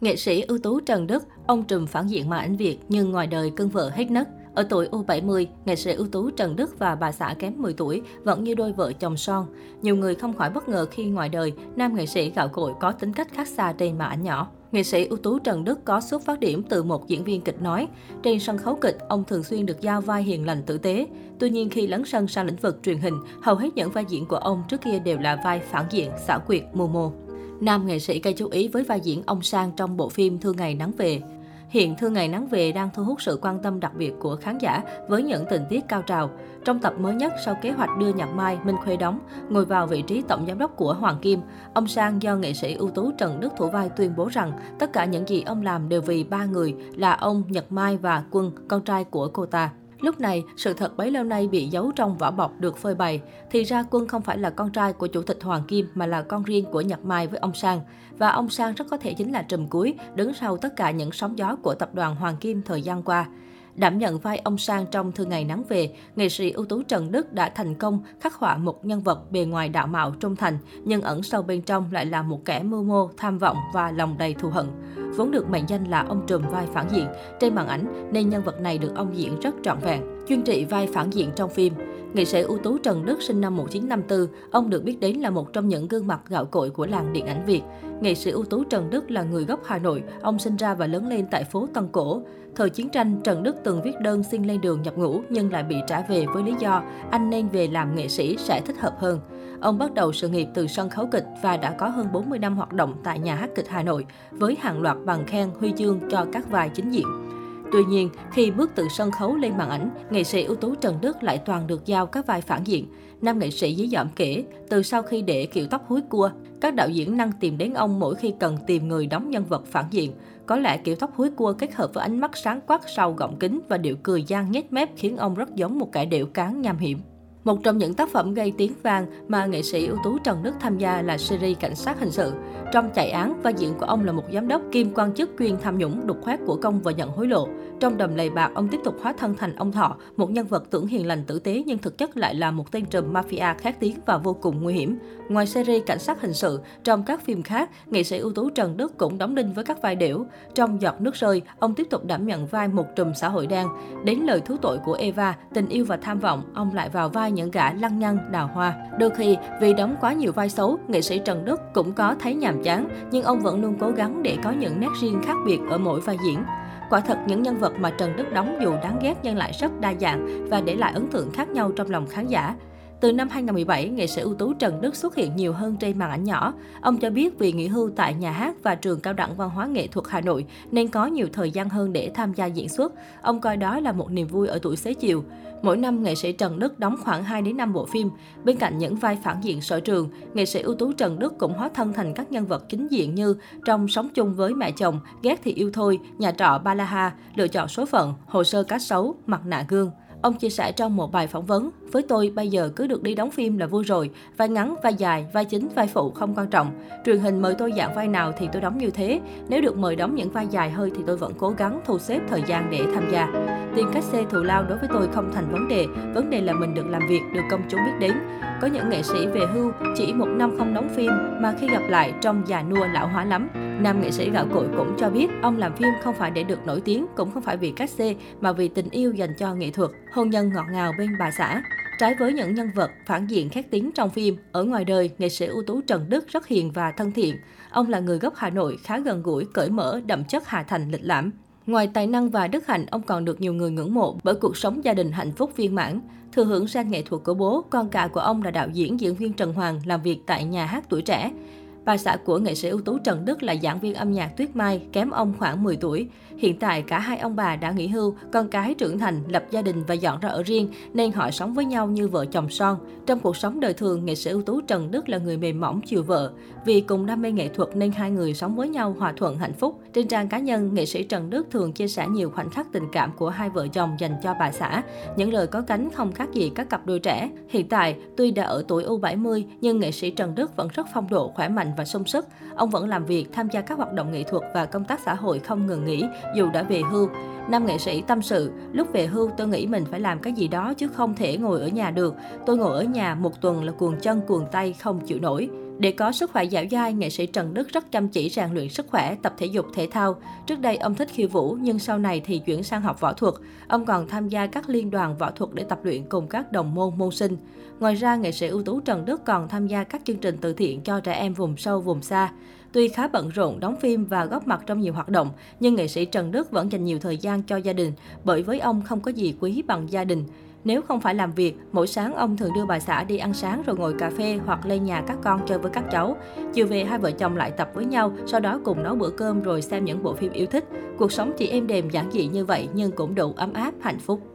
Nghệ sĩ ưu tú Trần Đức, ông trùm phản diện màn ảnh Việt nhưng ngoài đời cưng vợ hết nấc. Ở tuổi U70, nghệ sĩ ưu tú Trần Đức và bà xã kém 10 tuổi vẫn như đôi vợ chồng son. Nhiều người không khỏi bất ngờ khi ngoài đời, nam nghệ sĩ gạo cội có tính cách khác xa trên màn ảnh nhỏ. Nghệ sĩ ưu tú Trần Đức có xuất phát điểm từ một diễn viên kịch nói. Trên sân khấu kịch, ông thường xuyên được giao vai hiền lành tử tế. Tuy nhiên khi lấn sân sang lĩnh vực truyền hình, hầu hết những vai diễn của ông trước kia đều là vai phản diện, xảo quyệt, mù mô. Nam nghệ sĩ gây chú ý với vai diễn ông Sang trong bộ phim Thương Ngày Nắng Về. Hiện Thương Ngày Nắng Về đang thu hút sự quan tâm đặc biệt của khán giả với những tình tiết cao trào. Trong tập mới nhất sau kế hoạch đưa Nhật Mai, Minh Khuê đóng, ngồi vào vị trí tổng giám đốc của Hoàng Kim, ông Sang do nghệ sĩ ưu tú Trần Đức thủ vai tuyên bố rằng tất cả những gì ông làm đều vì ba người là ông, Nhật Mai và Quân, con trai của cô ta. Lúc này, sự thật bấy lâu nay bị giấu trong vỏ bọc được phơi bày. Thì ra Quân không phải là con trai của chủ tịch Hoàng Kim mà là con riêng của Nhật Mai với ông Sang. Và ông Sang rất có thể chính là trùm cuối, đứng sau tất cả những sóng gió của tập đoàn Hoàng Kim thời gian qua. Đảm nhận vai ông Sang trong Thư ngày nắng về, nghệ sĩ ưu tú Trần Đức đã thành công khắc họa một nhân vật bề ngoài đạo mạo trung thành, nhưng ẩn sâu bên trong lại là một kẻ mưu mô, tham vọng và lòng đầy thù hận. Vốn được mệnh danh là ông trùm vai phản diện trên màn ảnh, nên nhân vật này được ông diễn rất trọn vẹn, chuyên trị vai phản diện trong phim. Nghệ sĩ ưu tú Trần Đức sinh năm 1954, ông được biết đến là một trong những gương mặt gạo cội của làng điện ảnh Việt. Nghệ sĩ ưu tú Trần Đức là người gốc Hà Nội, ông sinh ra và lớn lên tại phố Tân Cổ. Thời chiến tranh, Trần Đức từng viết đơn xin lên đường nhập ngũ nhưng lại bị trả về với lý do anh nên về làm nghệ sĩ sẽ thích hợp hơn. Ông bắt đầu sự nghiệp từ sân khấu kịch và đã có hơn 40 năm hoạt động tại nhà hát kịch Hà Nội với hàng loạt bằng khen, huy chương cho các vai chính diện. Tuy nhiên, khi bước từ sân khấu lên màn ảnh, nghệ sĩ ưu tú Trần Đức lại toàn được giao các vai phản diện. Nam nghệ sĩ dí dỏm kể, từ sau khi để kiểu tóc húi cua, các đạo diễn năng tìm đến ông mỗi khi cần tìm người đóng nhân vật phản diện. Có lẽ kiểu tóc húi cua kết hợp với ánh mắt sáng quắc sau gọng kính và điệu cười gian nhếch mép khiến ông rất giống một kẻ điệu cán nham hiểm. Một trong những tác phẩm gây tiếng vang mà nghệ sĩ ưu tú Trần Đức tham gia là series Cảnh sát hình sự. Trong chạy án, vai diễn của ông là một giám đốc kim quan chức chuyên tham nhũng, đục khoét của công và nhận hối lộ. Trong đầm lầy bạc, ông tiếp tục hóa thân thành ông Thọ, một nhân vật tưởng hiền lành tử tế nhưng thực chất lại là một tên trùm mafia khét tiếng và vô cùng nguy hiểm. Ngoài series Cảnh sát hình sự, trong các phim khác, nghệ sĩ ưu tú Trần Đức cũng đóng đinh với các vai điểu. Trong Giọt nước rơi, ông tiếp tục đảm nhận vai một trùm xã hội đen. Đến lời thú tội của Eva, tình yêu và tham vọng, ông lại vào vai những gã lăng nhăng, đào hoa. Đôi khi, vì đóng quá nhiều vai xấu, nghệ sĩ Trần Đức cũng có thấy nhàm chán, nhưng ông vẫn luôn cố gắng để có những nét riêng khác biệt ở mỗi vai diễn. Quả thật, những nhân vật mà Trần Đức đóng dù đáng ghét nhưng lại rất đa dạng và để lại ấn tượng khác nhau trong lòng khán giả. Từ năm 2017, nghệ sĩ ưu tú Trần Đức xuất hiện nhiều hơn trên màn ảnh nhỏ. Ông cho biết vì nghỉ hưu tại nhà hát và trường cao đẳng văn hóa nghệ thuật Hà Nội nên có nhiều thời gian hơn để tham gia diễn xuất. Ông coi đó là một niềm vui ở tuổi xế chiều. Mỗi năm, nghệ sĩ Trần Đức đóng khoảng 2 đến 5 bộ phim. Bên cạnh những vai phản diện sở trường, nghệ sĩ ưu tú Trần Đức cũng hóa thân thành các nhân vật chính diện như trong Sống chung với mẹ chồng, Ghét thì yêu thôi, Nhà trọ Balaha, Lựa chọn số phận, Hồ sơ cá sấu, Mặt nạ gương. Ông chia sẻ trong một bài phỏng vấn, với tôi bây giờ cứ được đi đóng phim là vui rồi, vai ngắn, vai dài, vai chính, vai phụ không quan trọng. Truyền hình mời tôi dạng vai nào thì tôi đóng như thế, nếu được mời đóng những vai dài hơi thì tôi vẫn cố gắng thu xếp thời gian để tham gia. Tiền cách xe thù lao đối với tôi không thành vấn đề, vấn đề là mình được làm việc, được công chúng biết đến. Có những nghệ sĩ về hưu chỉ một năm không đóng phim mà khi gặp lại trông già nua lão hóa lắm. Nam nghệ sĩ gạo cội cũng cho biết ông làm phim không phải để được nổi tiếng, cũng không phải vì cách xê mà vì tình yêu dành cho nghệ thuật, hôn nhân ngọt ngào bên bà xã. Trái với những nhân vật phản diện khét tiếng trong phim, ở ngoài đời, nghệ sĩ ưu tú Trần Đức rất hiền và thân thiện. Ông là người gốc Hà Nội, khá gần gũi, cởi mở, đậm chất Hà Thành lịch lãm. Ngoài tài năng và đức hạnh, ông còn được nhiều người ngưỡng mộ bởi cuộc sống gia đình hạnh phúc viên mãn. Thừa hưởng sang nghệ thuật của bố, con cả của ông là đạo diễn diễn viên Trần Hoàng làm việc tại nhà hát tuổi trẻ. Bà xã của nghệ sĩ ưu tú Trần Đức là giảng viên âm nhạc Tuyết Mai, kém ông khoảng 10 tuổi. Hiện tại cả hai ông bà đã nghỉ hưu, con cái trưởng thành, lập gia đình và dọn ra ở riêng nên họ sống với nhau như vợ chồng son. Trong cuộc sống đời thường, nghệ sĩ ưu tú Trần Đức là người mềm mỏng chiều vợ. Vì cùng đam mê nghệ thuật nên hai người sống với nhau hòa thuận hạnh phúc. Trên trang cá nhân, nghệ sĩ Trần Đức thường chia sẻ nhiều khoảnh khắc tình cảm của hai vợ chồng dành cho bà xã. Những lời có cánh không khác gì các cặp đôi trẻ. Hiện tại, tuy đã ở tuổi U70 nhưng nghệ sĩ Trần Đức vẫn rất phong độ, khỏe mạnh mạnh và sung sức. Ông vẫn làm việc, tham gia các hoạt động nghệ thuật và công tác xã hội không ngừng nghỉ, dù đã về hưu. Nam nghệ sĩ tâm sự, lúc về hưu tôi nghĩ mình phải làm cái gì đó chứ không thể ngồi ở nhà được. Tôi ngồi ở nhà một tuần là cuồng chân cuồng tay không chịu nổi. Để có sức khỏe dẻo dai, nghệ sĩ Trần Đức rất chăm chỉ rèn luyện sức khỏe, tập thể dục thể thao. Trước đây ông thích khiêu vũ nhưng sau này thì chuyển sang học võ thuật. Ông còn tham gia các liên đoàn võ thuật để tập luyện cùng các đồng môn môn sinh. Ngoài ra, nghệ sĩ ưu tú Trần Đức còn tham gia các chương trình từ thiện cho trẻ em vùng sâu vùng xa. Tuy khá bận rộn đóng phim và góp mặt trong nhiều hoạt động, nhưng nghệ sĩ Trần Đức vẫn dành nhiều thời gian cho gia đình, bởi với ông không có gì quý bằng gia đình. Nếu không phải làm việc, mỗi sáng ông thường đưa bà xã đi ăn sáng rồi ngồi cà phê hoặc lên nhà các con chơi với các cháu. Chiều về hai vợ chồng lại tập với nhau, sau đó cùng nấu bữa cơm rồi xem những bộ phim yêu thích. Cuộc sống chỉ êm đềm giản dị như vậy nhưng cũng đủ ấm áp, hạnh phúc.